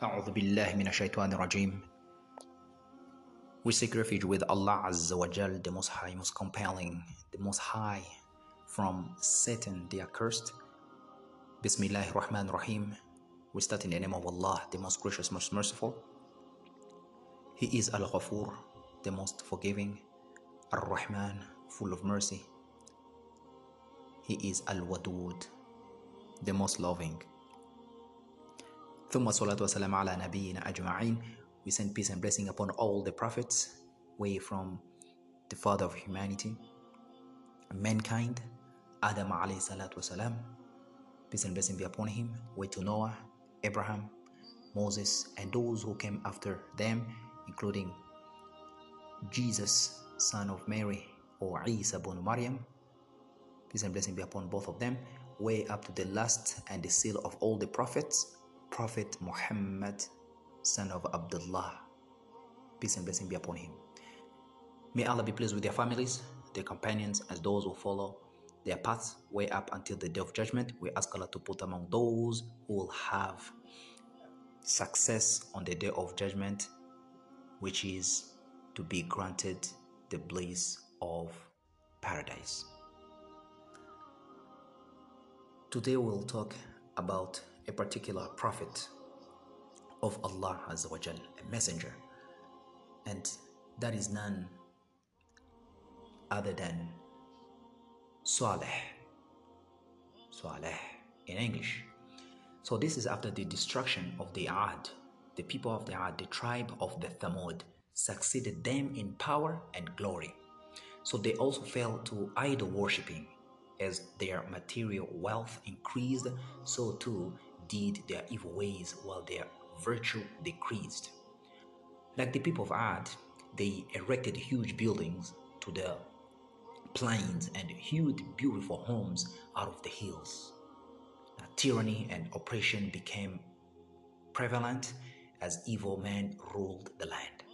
A'udhu billahi minash rajim. We seek refuge with Allah Azza wa Jal, the Most High, Most Compelling, the Most High, from Satan, the accursed. Bismillahir Rahmanir Rahim. We start in the name of Allah, the Most Gracious, Most Merciful. He is Al Ghafur, the Most Forgiving, Ar Rahman, full of mercy. He is Al Wadud, the Most Loving. Thumma salatu wasalam ala nabiyyina ajma'in. We send peace and blessing upon all the prophets, way from the father of humanity, mankind, Adam alayhi salatu wasalam. Peace and blessing be upon him, way to Noah, Abraham, Moses, and those who came after them, including Jesus, son of Mary, or Isa bin Maryam. Peace and blessing be upon both of them, way up to the last and the seal of all the prophets, Prophet Muhammad, son of Abdullah. Peace and blessing be upon him. May Allah be pleased with their families, their companions, as those who follow their paths way up until the day of judgment. We ask Allah to put among those who will have success on the day of judgment, which is to be granted the bliss of paradise. Today we'll talk about a particular prophet of Allah Azza wa Jal, a messenger, and that is none other than Saleh. Saleh in English. So this is after the destruction of the Ad. The people of the Ad, the tribe of the Thamud, succeeded them in power and glory. So they also fell to idol worshipping. As their material wealth increased, so too did their evil ways while their virtue decreased. Like the people of Ad, they erected huge buildings to the plains and huge beautiful homes out of the hills. Now, tyranny and oppression became prevalent as evil men ruled the land.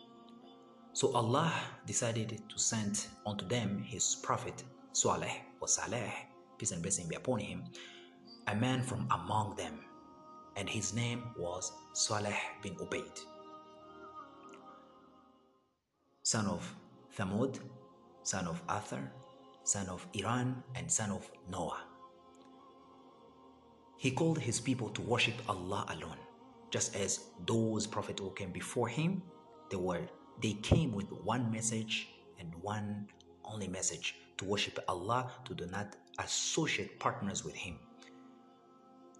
So Allah decided to send unto them his prophet Saleh or Saleh, peace and blessing be upon him, a man from among them and his name was Saleh bin Ubaid, son of Thamud, son of Athar, son of Iram, and son of Noah. He called his people to worship Allah alone, just as those prophets who came before him, they were they came with one message and one only message to worship Allah, to do not associate partners with him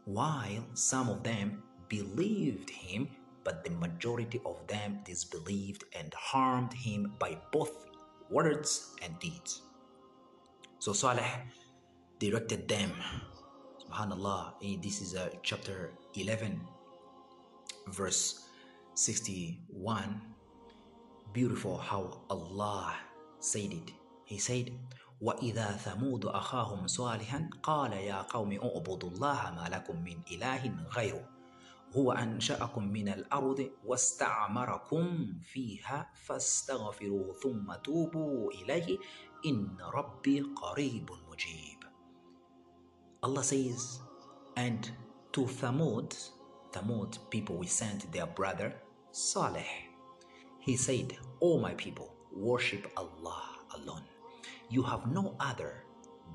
while some of them believed him, but the majority of them disbelieved and harmed him by both words and deeds. So Saleh directed them. Subhanallah, eh, this is a uh, chapter 11, verse 61. Beautiful how Allah said it. He said, وإذا ثمود أخاهم صالحا قال يا قوم اعبدوا الله ما لكم من إله غيره هو أنشأكم من الأرض واستعمركم فيها فاستغفروه ثم توبوا إليه إن ربي قريب مجيب. Allah says and to Thamud Thamud people we sent their brother Saleh he said O my people worship Allah alone You have no other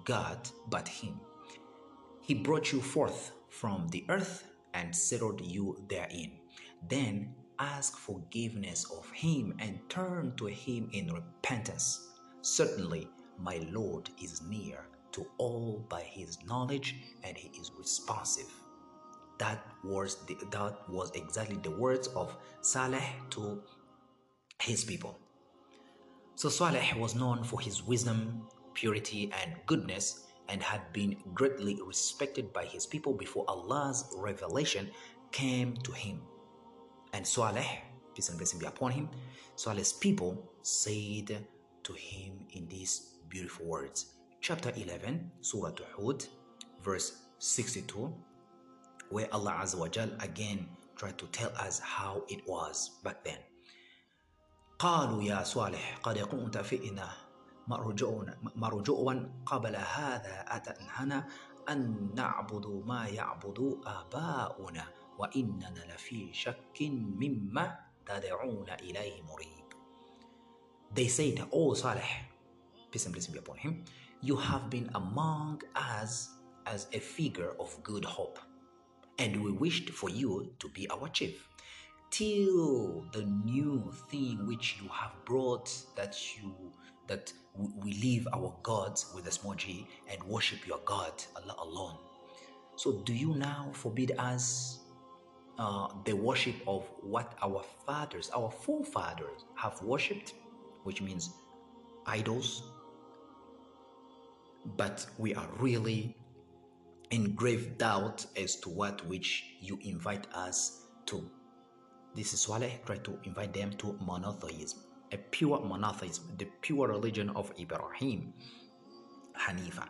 God but Him. He brought you forth from the earth and settled you therein. Then ask forgiveness of Him and turn to Him in repentance. Certainly, my Lord is near to all by His knowledge and He is responsive. That was, the, that was exactly the words of Saleh to his people. So Saleh was known for his wisdom, purity, and goodness, and had been greatly respected by his people before Allah's revelation came to him. And Saleh, peace and blessing be upon him, Saleh's people said to him in these beautiful words. Chapter 11, Surah Hud, verse 62, where Allah Azza wa Jal again tried to tell us how it was back then. قالوا يا صالح قد كنت فئنا مرجوعا قبل هذا أتنهنا أن نعبد ما يعبد آباؤنا وإننا لفي شك مما تدعون إليه مريب They said, O Saleh, peace and blessing be upon him, you have been among us as a figure of good hope, and we wished for you to be our chief. Till the new thing which you have brought that you that we leave our gods with a small g and worship your God, Allah alone. So do you now forbid us uh, the worship of what our fathers, our forefathers have worshipped, which means idols? But we are really in grave doubt as to what which you invite us to. This is why I try to invite them to monotheism a pure monotheism, the pure religion of Ibrahim, Hanifa.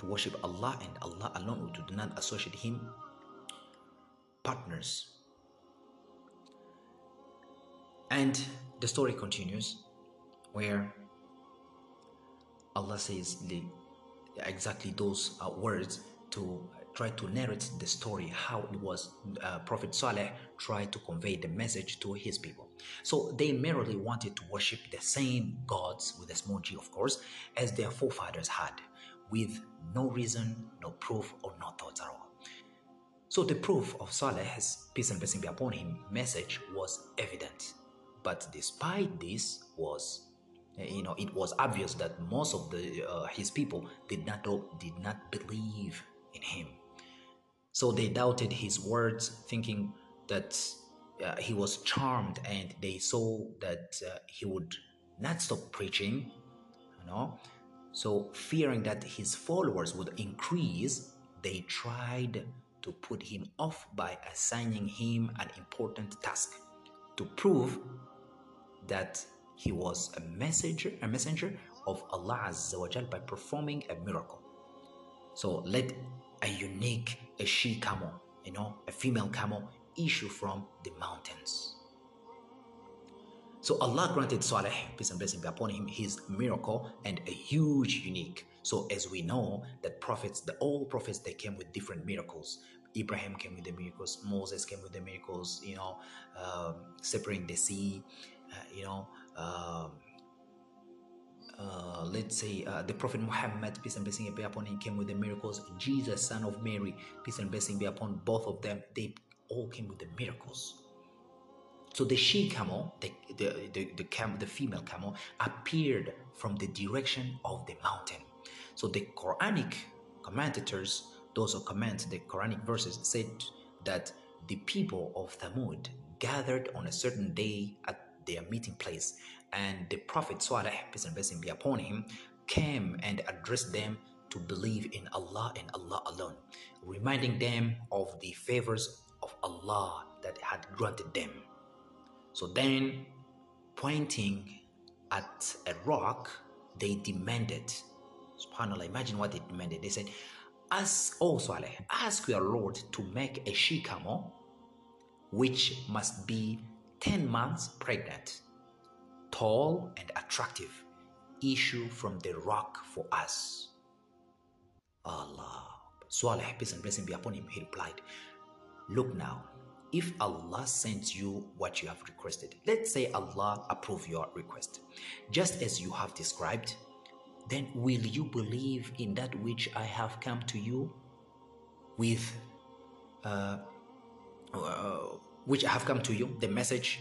To worship Allah and Allah alone, to do not associate Him partners. And the story continues where Allah says the, exactly those uh, words to try to narrate the story how it was uh, Prophet Saleh tried to convey the message to his people. So they merely wanted to worship the same gods with a small g, of course, as their forefathers had, with no reason, no proof, or no thoughts at all. So the proof of Saleh's peace and blessing be upon him message was evident. But despite this was you know it was obvious that most of the uh, his people did not did not believe in him so they doubted his words thinking that uh, he was charmed and they saw that uh, he would not stop preaching you know. So fearing that his followers would increase they tried to put him off by assigning him an important task to prove that he was a messenger a messenger of Allah Azza wa Jal by performing a miracle. So let a unique a she camel you know a female camel issue from the mountains. So Allah granted Saleh, peace and blessing be upon him, his miracle and a huge unique. So as we know that prophets, the all prophets, they came with different miracles. Ibrahim came with the miracles, Moses came with the miracles, you know, um, separating the sea, uh, you know, um, uh, let's say uh, the Prophet Muhammad, peace and blessing be upon him, came with the miracles. Jesus, son of Mary, peace and blessing be upon both of them. They all came with the miracles. So the she camel, the, the, the, the, cam, the female camel, appeared from the direction of the mountain. So the Quranic commentators, those who comment the Quranic verses, said that the people of Thamud gathered on a certain day at their meeting place, and the Prophet Saleh, peace blessing be upon him, came and addressed them to believe in Allah and Allah alone, reminding them of the favors of Allah that had granted them. So then, pointing at a rock, they demanded, subhanAllah, imagine what they demanded. They said, Ask, oh Saleh, ask your Lord to make a she camel which must be 10 months pregnant, tall and attractive, issue from the rock for us. Allah. Saleh, peace and blessing be upon him, he replied, Look now, if Allah sends you what you have requested, let's say Allah approve your request, just as you have described, then will you believe in that which I have come to you with, uh, uh, which I have come to you, the message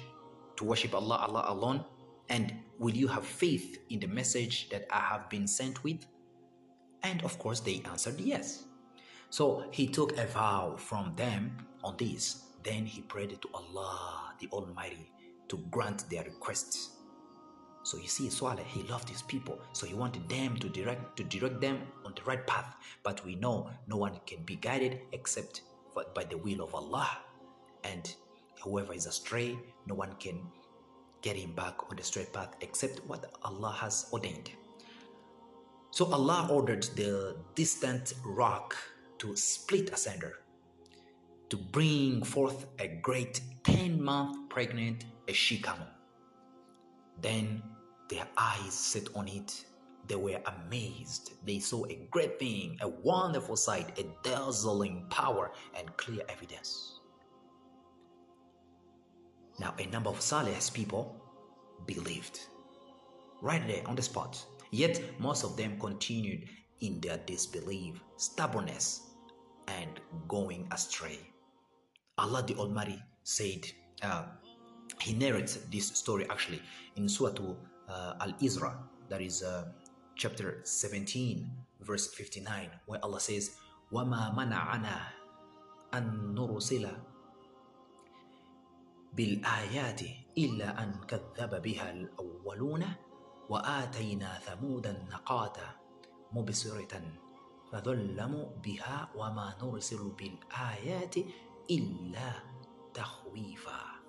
to worship Allah, Allah alone, and will you have faith in the message that I have been sent with? And of course, they answered yes. So he took a vow from them on this. Then he prayed to Allah, the Almighty, to grant their requests. So you see, Saleh, he loved his people, so he wanted them to direct to direct them on the right path. But we know no one can be guided except by the will of Allah. And whoever is astray, no one can get him back on the straight path except what Allah has ordained. So Allah ordered the distant rock to split asunder to bring forth a great 10 month pregnant camel. Then their eyes set on it, they were amazed. They saw a great thing, a wonderful sight, a dazzling power, and clear evidence. Now, a number of Saleh's people believed right there on the spot. Yet, most of them continued in their disbelief, stubbornness, and going astray. Allah the Almighty said, uh, He narrates this story actually in Surah uh, Al Isra, that is uh, chapter 17, verse 59, where Allah says, وَمَا مَنَعَنَا أَن نُرُسِلَ بالآيات إلا أن كذب بها الأولون وآتينا ثمود النقاة مبصرة فظلموا بها وما نرسل بالآيات إلا تخويفا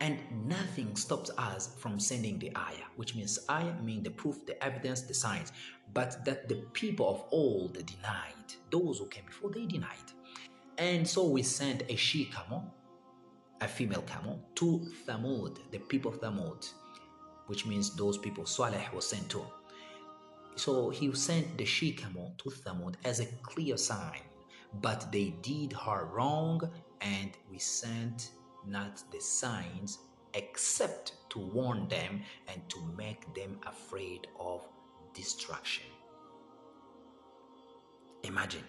And nothing stops us from sending the ayah, which means ayah mean the proof, the evidence, the signs, but that the people of old denied. Those who came before, they denied. And so we sent a she camel, a female camel, to Thamud, the people of Thamud, which means those people Saleh was sent to. So he sent the she camel to Thamud as a clear sign, but they did her wrong, and we sent not the signs except to warn them and to make them afraid of destruction. Imagine.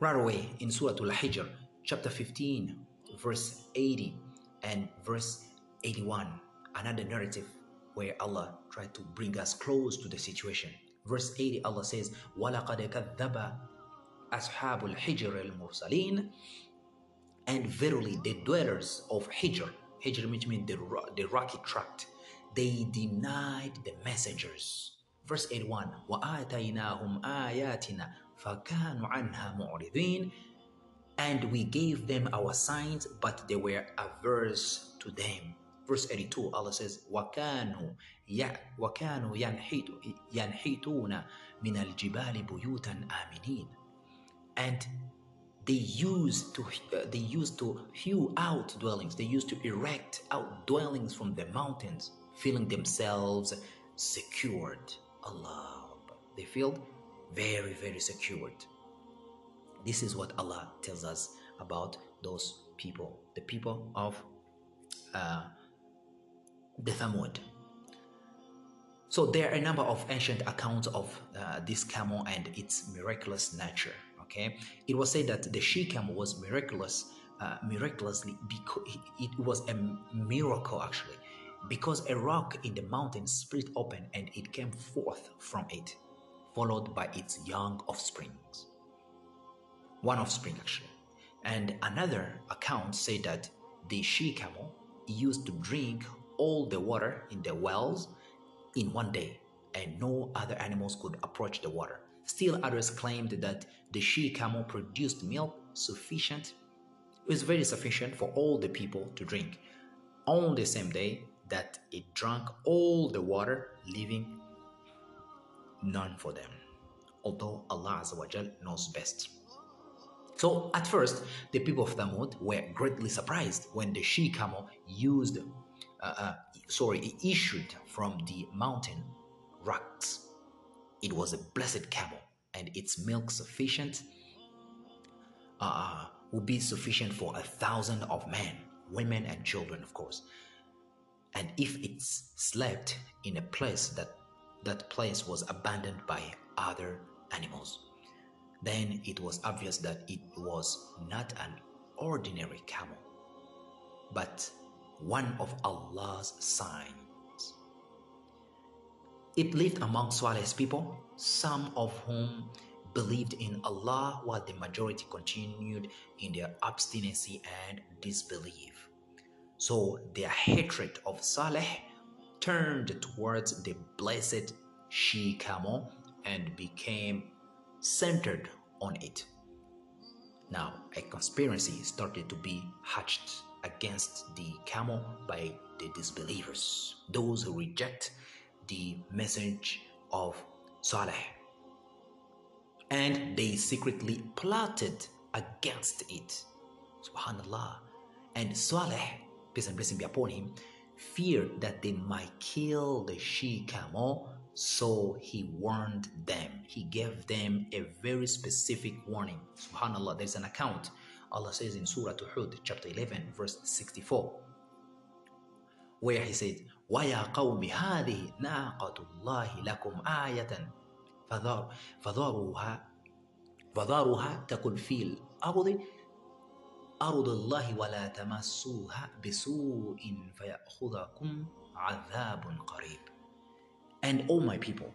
Right away in Surah Al Hijr, chapter 15, verse 80 and verse 81, another narrative where Allah tried to bring us close to the situation. Verse 80, Allah says, وَلَقَدْ كَذَّبَ أَصْحَابُ الْحِجْرِ الْمُرْسَلِينَ and verily, the dwellers of Hijr, Hijr which means the, the rocky tract, they denied the messengers. Verse 81 وَآتَيْنَاهُمْ آيَاتِنَا فَكَانُوا عَنْهَا مُعْرِضِينَ And we gave them our signs, but they were averse to them. Verse 82, Allah says, وَكَانُوا وَكَانُوا يَنْحِتُونَ مِنَ الْجِبَالِ بُيُوتًا آمِنِينَ And they used to uh, they used to hew out dwellings they used to erect out dwellings from the mountains feeling themselves secured allah they feel very very secured this is what allah tells us about those people the people of uh, the Thamud. So there are a number of ancient accounts of uh, this camel and its miraculous nature. Okay, it was said that the she camel was miraculous, uh, miraculously because it was a miracle actually, because a rock in the mountain split open and it came forth from it, followed by its young offsprings. One offspring actually, and another account said that the she camel used to drink all the water in the wells in one day, and no other animals could approach the water. Still others claimed that the she camel produced milk sufficient, it was very sufficient for all the people to drink. On the same day that it drank all the water, leaving none for them. Although Allah knows best. So at first, the people of Thamud were greatly surprised when the she camel used, uh, uh, sorry, issued from the mountain rocks it was a blessed camel, and its milk sufficient uh, would be sufficient for a thousand of men, women, and children, of course. And if it slept in a place that that place was abandoned by other animals, then it was obvious that it was not an ordinary camel, but one of Allah's signs it lived among Saleh's people, some of whom believed in Allah while the majority continued in their obstinacy and disbelief. So their hatred of Saleh turned towards the blessed she camel and became centered on it. Now, a conspiracy started to be hatched against the camel by the disbelievers, those who reject the message of Saleh. And they secretly plotted against it. Subhanallah. And Saleh, peace and blessing be upon him, feared that they might kill the she camel, so he warned them. He gave them a very specific warning. Subhanallah, there's an account. Allah says in Surah Hud, chapter 11, verse 64, where He said, وَيَا قَوْمِ هَذِهِ نَاقَةُ اللَّهِ لَكُمْ آيَةً فذروها فذروها تكن في الأرض أرض الله ولا تمسوها بسوء فيأخذكم عذاب قريب And all my people,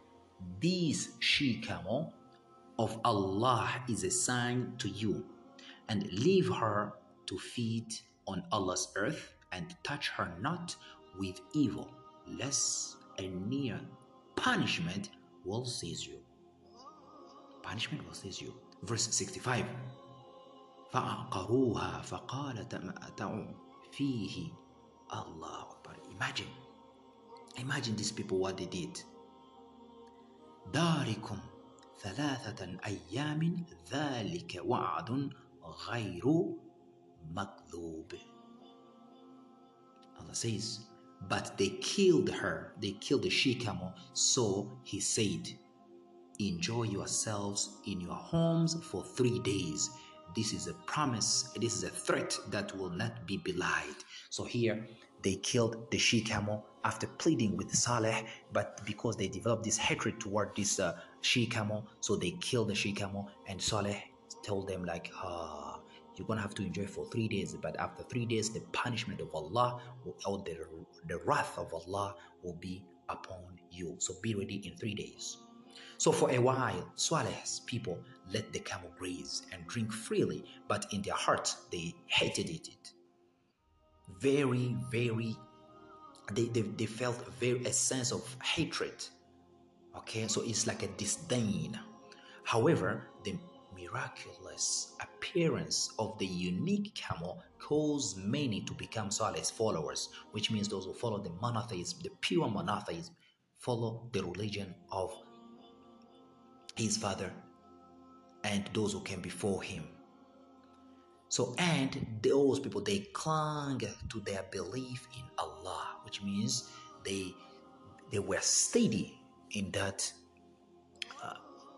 this she camel of Allah is a sign to you and leave her to feed on Allah's earth and touch her not with evil, lest a near punishment will seize you. Punishment will seize you. Verse 65 فعقروها فقال تمأتعوا فيه Allah Akbar. Imagine, imagine these people what they did. داركم ثلاثة أيام ذلك وعد غير مكذوب. Allah says, but they killed her, they killed the she camel. So he said, Enjoy yourselves in your homes for three days this is a promise, this is a threat that will not be belied. So here they killed the she camel after pleading with Saleh, but because they developed this hatred toward this uh, she camel, so they killed the she camel. And Saleh told them, like, ah, you're gonna have to enjoy for three days, but after three days, the punishment of Allah or the, the wrath of Allah will be upon you. So be ready in three days. So for a while, Saleh's people let the camel graze and drink freely, but in their hearts they hated it. Very, very, they, they, they felt very a sense of hatred. Okay, so it's like a disdain. However, the miraculous appearance of the unique camel caused many to become Saleh's followers, which means those who follow the monotheism, the pure monotheism, follow the religion of his father and those who came before him. So, and those people they clung to their belief in Allah, which means they they were steady in that uh,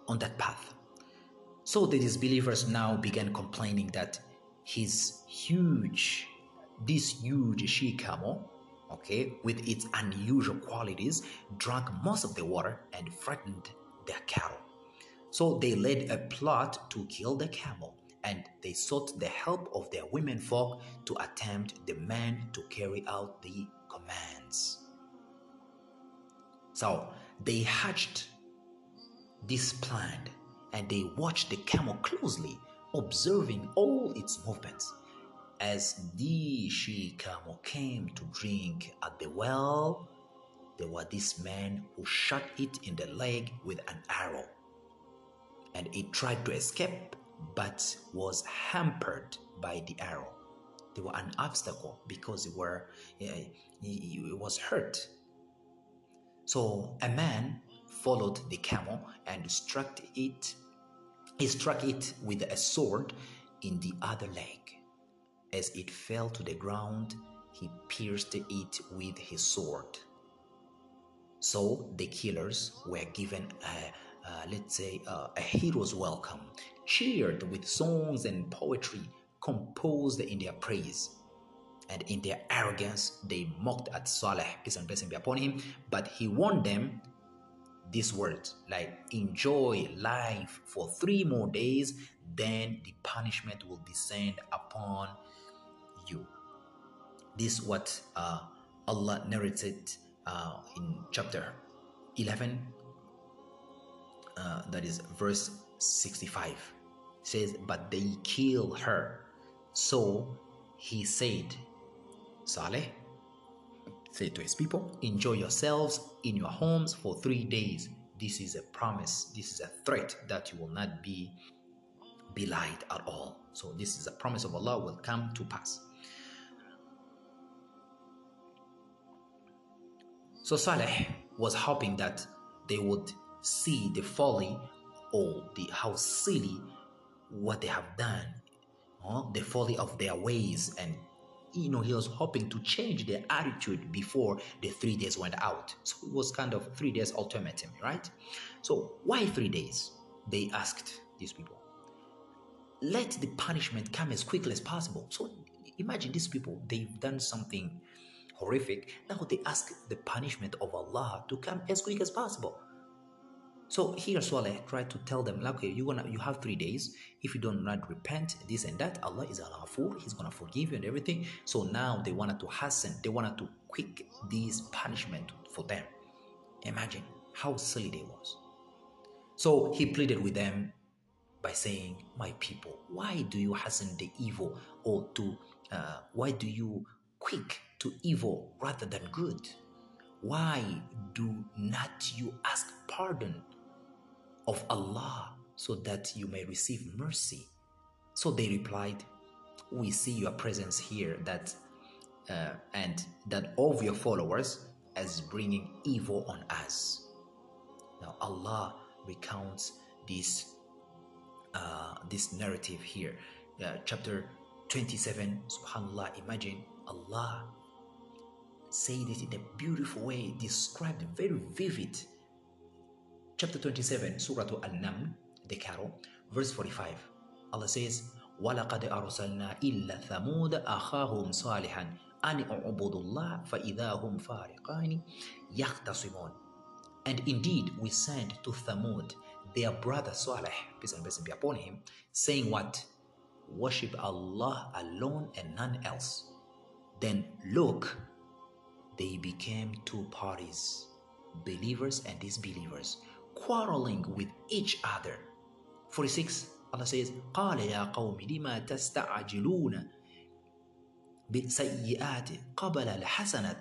on that path. So the disbelievers now began complaining that his huge, this huge she camel, okay, with its unusual qualities, drank most of the water and frightened their cattle. So they laid a plot to kill the camel, and they sought the help of their women folk to attempt the men to carry out the commands. So they hatched this plan and they watched the camel closely, observing all its movements. As the she camel came to drink at the well, there were these men who shot it in the leg with an arrow and it tried to escape but was hampered by the arrow. They were an obstacle because it were it was hurt. So a man followed the camel and struck it. He struck it with a sword in the other leg. As it fell to the ground, he pierced it with his sword. So the killers were given a uh, let's say, uh, a hero's welcome, cheered with songs and poetry composed in their praise. And in their arrogance, they mocked at Saleh, peace and blessing be upon him. But he warned them these words like, enjoy life for three more days, then the punishment will descend upon you. This is what uh, Allah narrated uh, in chapter 11, uh, that is verse 65 says but they kill her. So he said saleh said to his people. enjoy yourselves in your homes for three days. This is a promise. This is a threat that you will not be belied at all. So this is a promise of allah will come to pass. So saleh was hoping that they would see the folly or the how silly what they have done, huh? the folly of their ways, and you know, he was hoping to change their attitude before the three days went out. So it was kind of three days ultimatum, right? So why three days? They asked these people. Let the punishment come as quickly as possible. So imagine these people, they've done something horrific. Now they ask the punishment of Allah to come as quick as possible. So here Saleh tried to tell them, like, okay, you gonna you have three days. If you don't repent, this and that, Allah is al He's gonna forgive you and everything. So now they wanted to hasten, they wanted to quick this punishment for them. Imagine how silly they was. So he pleaded with them by saying, My people, why do you hasten the evil or to uh, why do you quick to evil rather than good? Why do not you ask pardon of Allah so that you may receive mercy. So they replied, We see your presence here that uh, and that of your followers as bringing evil on us. Now Allah recounts this uh, this narrative here, uh, chapter 27. Subhanallah, imagine Allah said it in a beautiful way, described very vivid chapter 27, Surah Al-Naml, the Carol, verse 45. Allah says, وَلَقَدْ أَرْسَلْنَا إِلَّا ثَمُودَ أَخَاهُمْ صَالِحًا أَنِ اعْبُدُوا اللَّهَ فَإِذَا هُمْ فَارِقَانِ يَخْتَصِمُونَ And indeed, we sent to Thamud their brother Salih, peace and blessing be upon him, saying what? Worship Allah alone and none else. Then look, they became two parties, believers and disbelievers quarreling with each other. 46 Allah says قال يا قوم لما تستعجلون بالسيئات قبل الحسنة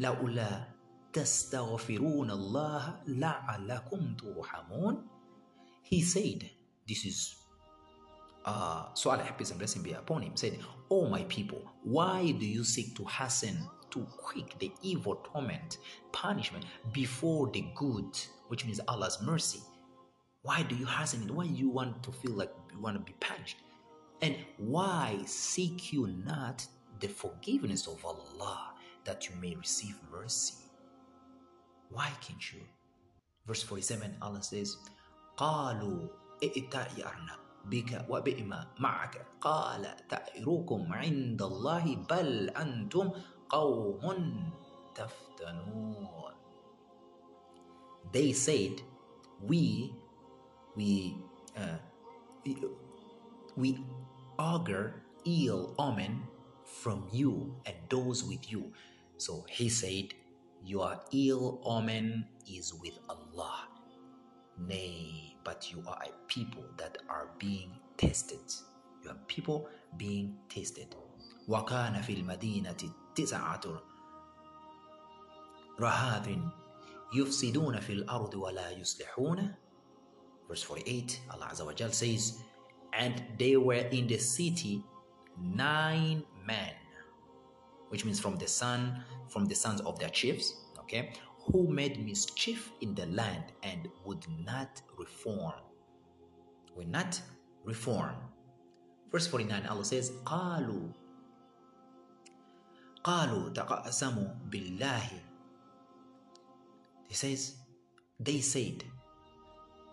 لولا تستغفرون الله لعلكم ترحمون He said, this is uh, Salih, peace and blessing be upon him, said, Oh my people, why do you seek to hasten to quick the evil torment, punishment before the good which means Allah's mercy. Why do you hasten it? Why you want to feel like you want to be punished? And why seek you not the forgiveness of Allah that you may receive mercy? Why can't you? Verse 47, Allah says, قالوا ائتأيرنا بك وبئما معك قال تأيركم عند الله بل أنتم قوم تفتنون they said, we, we, uh, we augur ill omen from you and those with you. So he said, Your ill omen is with Allah. Nay, but you are a people that are being tested. You are people being tested. وكان في المدينة تسعة رهاذ يفسدون في الأرض ولا يصلحون Verse 48, Allah Azza wa Jal says, And they were in the city nine men, which means from the son, from the sons of their chiefs, okay, who made mischief in the land and would not reform. Would not reform. Verse 49, Allah says, قالوا قالوا تقاسموا بالله he says, They said,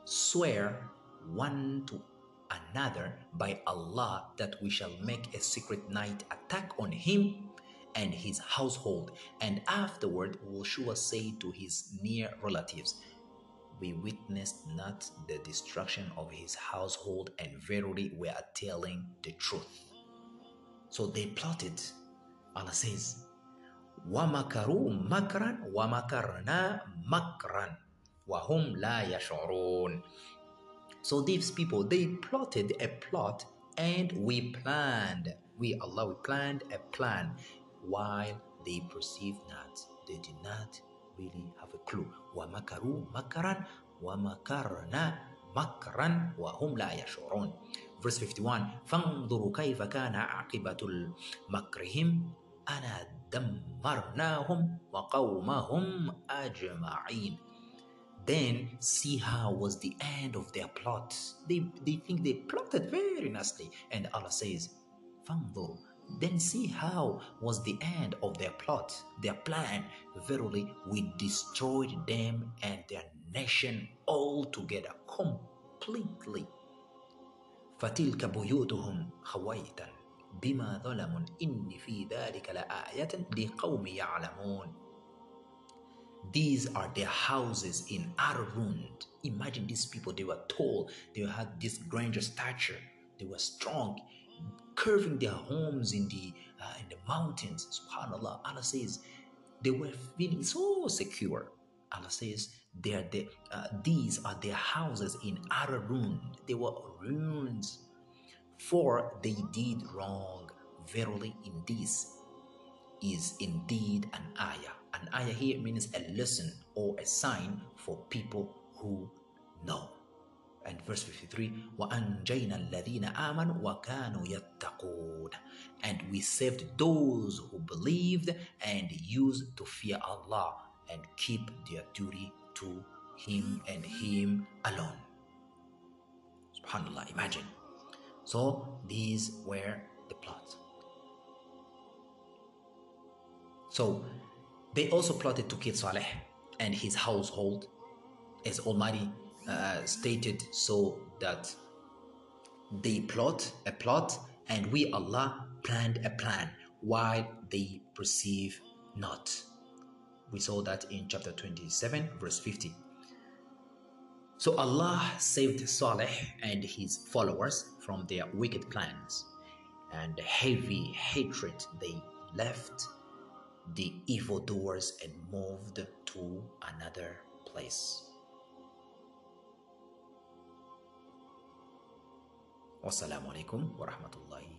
Swear one to another by Allah that we shall make a secret night attack on him and his household, and afterward will Shua say to his near relatives, We witnessed not the destruction of his household, and verily we are telling the truth. So they plotted. Allah says, وَمَكَرُوا مَكْرًا وَمَكَرْنَا مَكْرًا وَهُمْ لَا يَشْعُرُونَ So these people, they plotted a plot and we planned. We, Allah, we planned a plan while they perceived not. They did not really have a clue. وَمَكَرُوا مَكْرًا وَمَكَرْنَا مَكْرًا وَهُمْ لَا يَشْعُرُونَ Verse 51 فَانظُرُوا كَيْفَ كَانَ عَاقِبَةُ مَكْرِهِمْ أَنَا دمرناهم وقومهم أجمعين then see how was the end of their plot they, they think they plotted very nicely and Allah says فانظر Then see how was the end of their plot, their plan. Verily, we destroyed them and their nation altogether, completely. فتلك بيوتهم خويتا بما ظلموا إن في ذلك لآية لقوم يعلمون These are their houses in utter ruin. Imagine these people, they were tall, they had this grandeur stature, they were strong, curving their homes in the uh, in the mountains. Subhanallah. Allah says they were feeling so secure. Allah says they are the, uh, these are their houses in utter ruin. They were ruins, for they did wrong. Verily, in this is indeed an ayah. An ayah here means a lesson or a sign for people who know. And verse 53, وَأَنْجَيْنَا الَّذِينَ آمَنُوا وَكَانُوا يَتَّقُونَ And we saved those who believed and used to fear Allah and keep their duty to Him and Him alone. SubhanAllah, imagine. so these were the plots. So they also plotted to kill Saleh and his household, as Almighty uh, stated, so that they plot a plot and we, Allah, planned a plan while they perceive not. We saw that in chapter 27, verse 50. So Allah saved Saleh and his followers from their wicked plans and heavy hatred they left the evildoers and moved to another place. Wassalamu alaikum warahmatullahi wabarakatuh.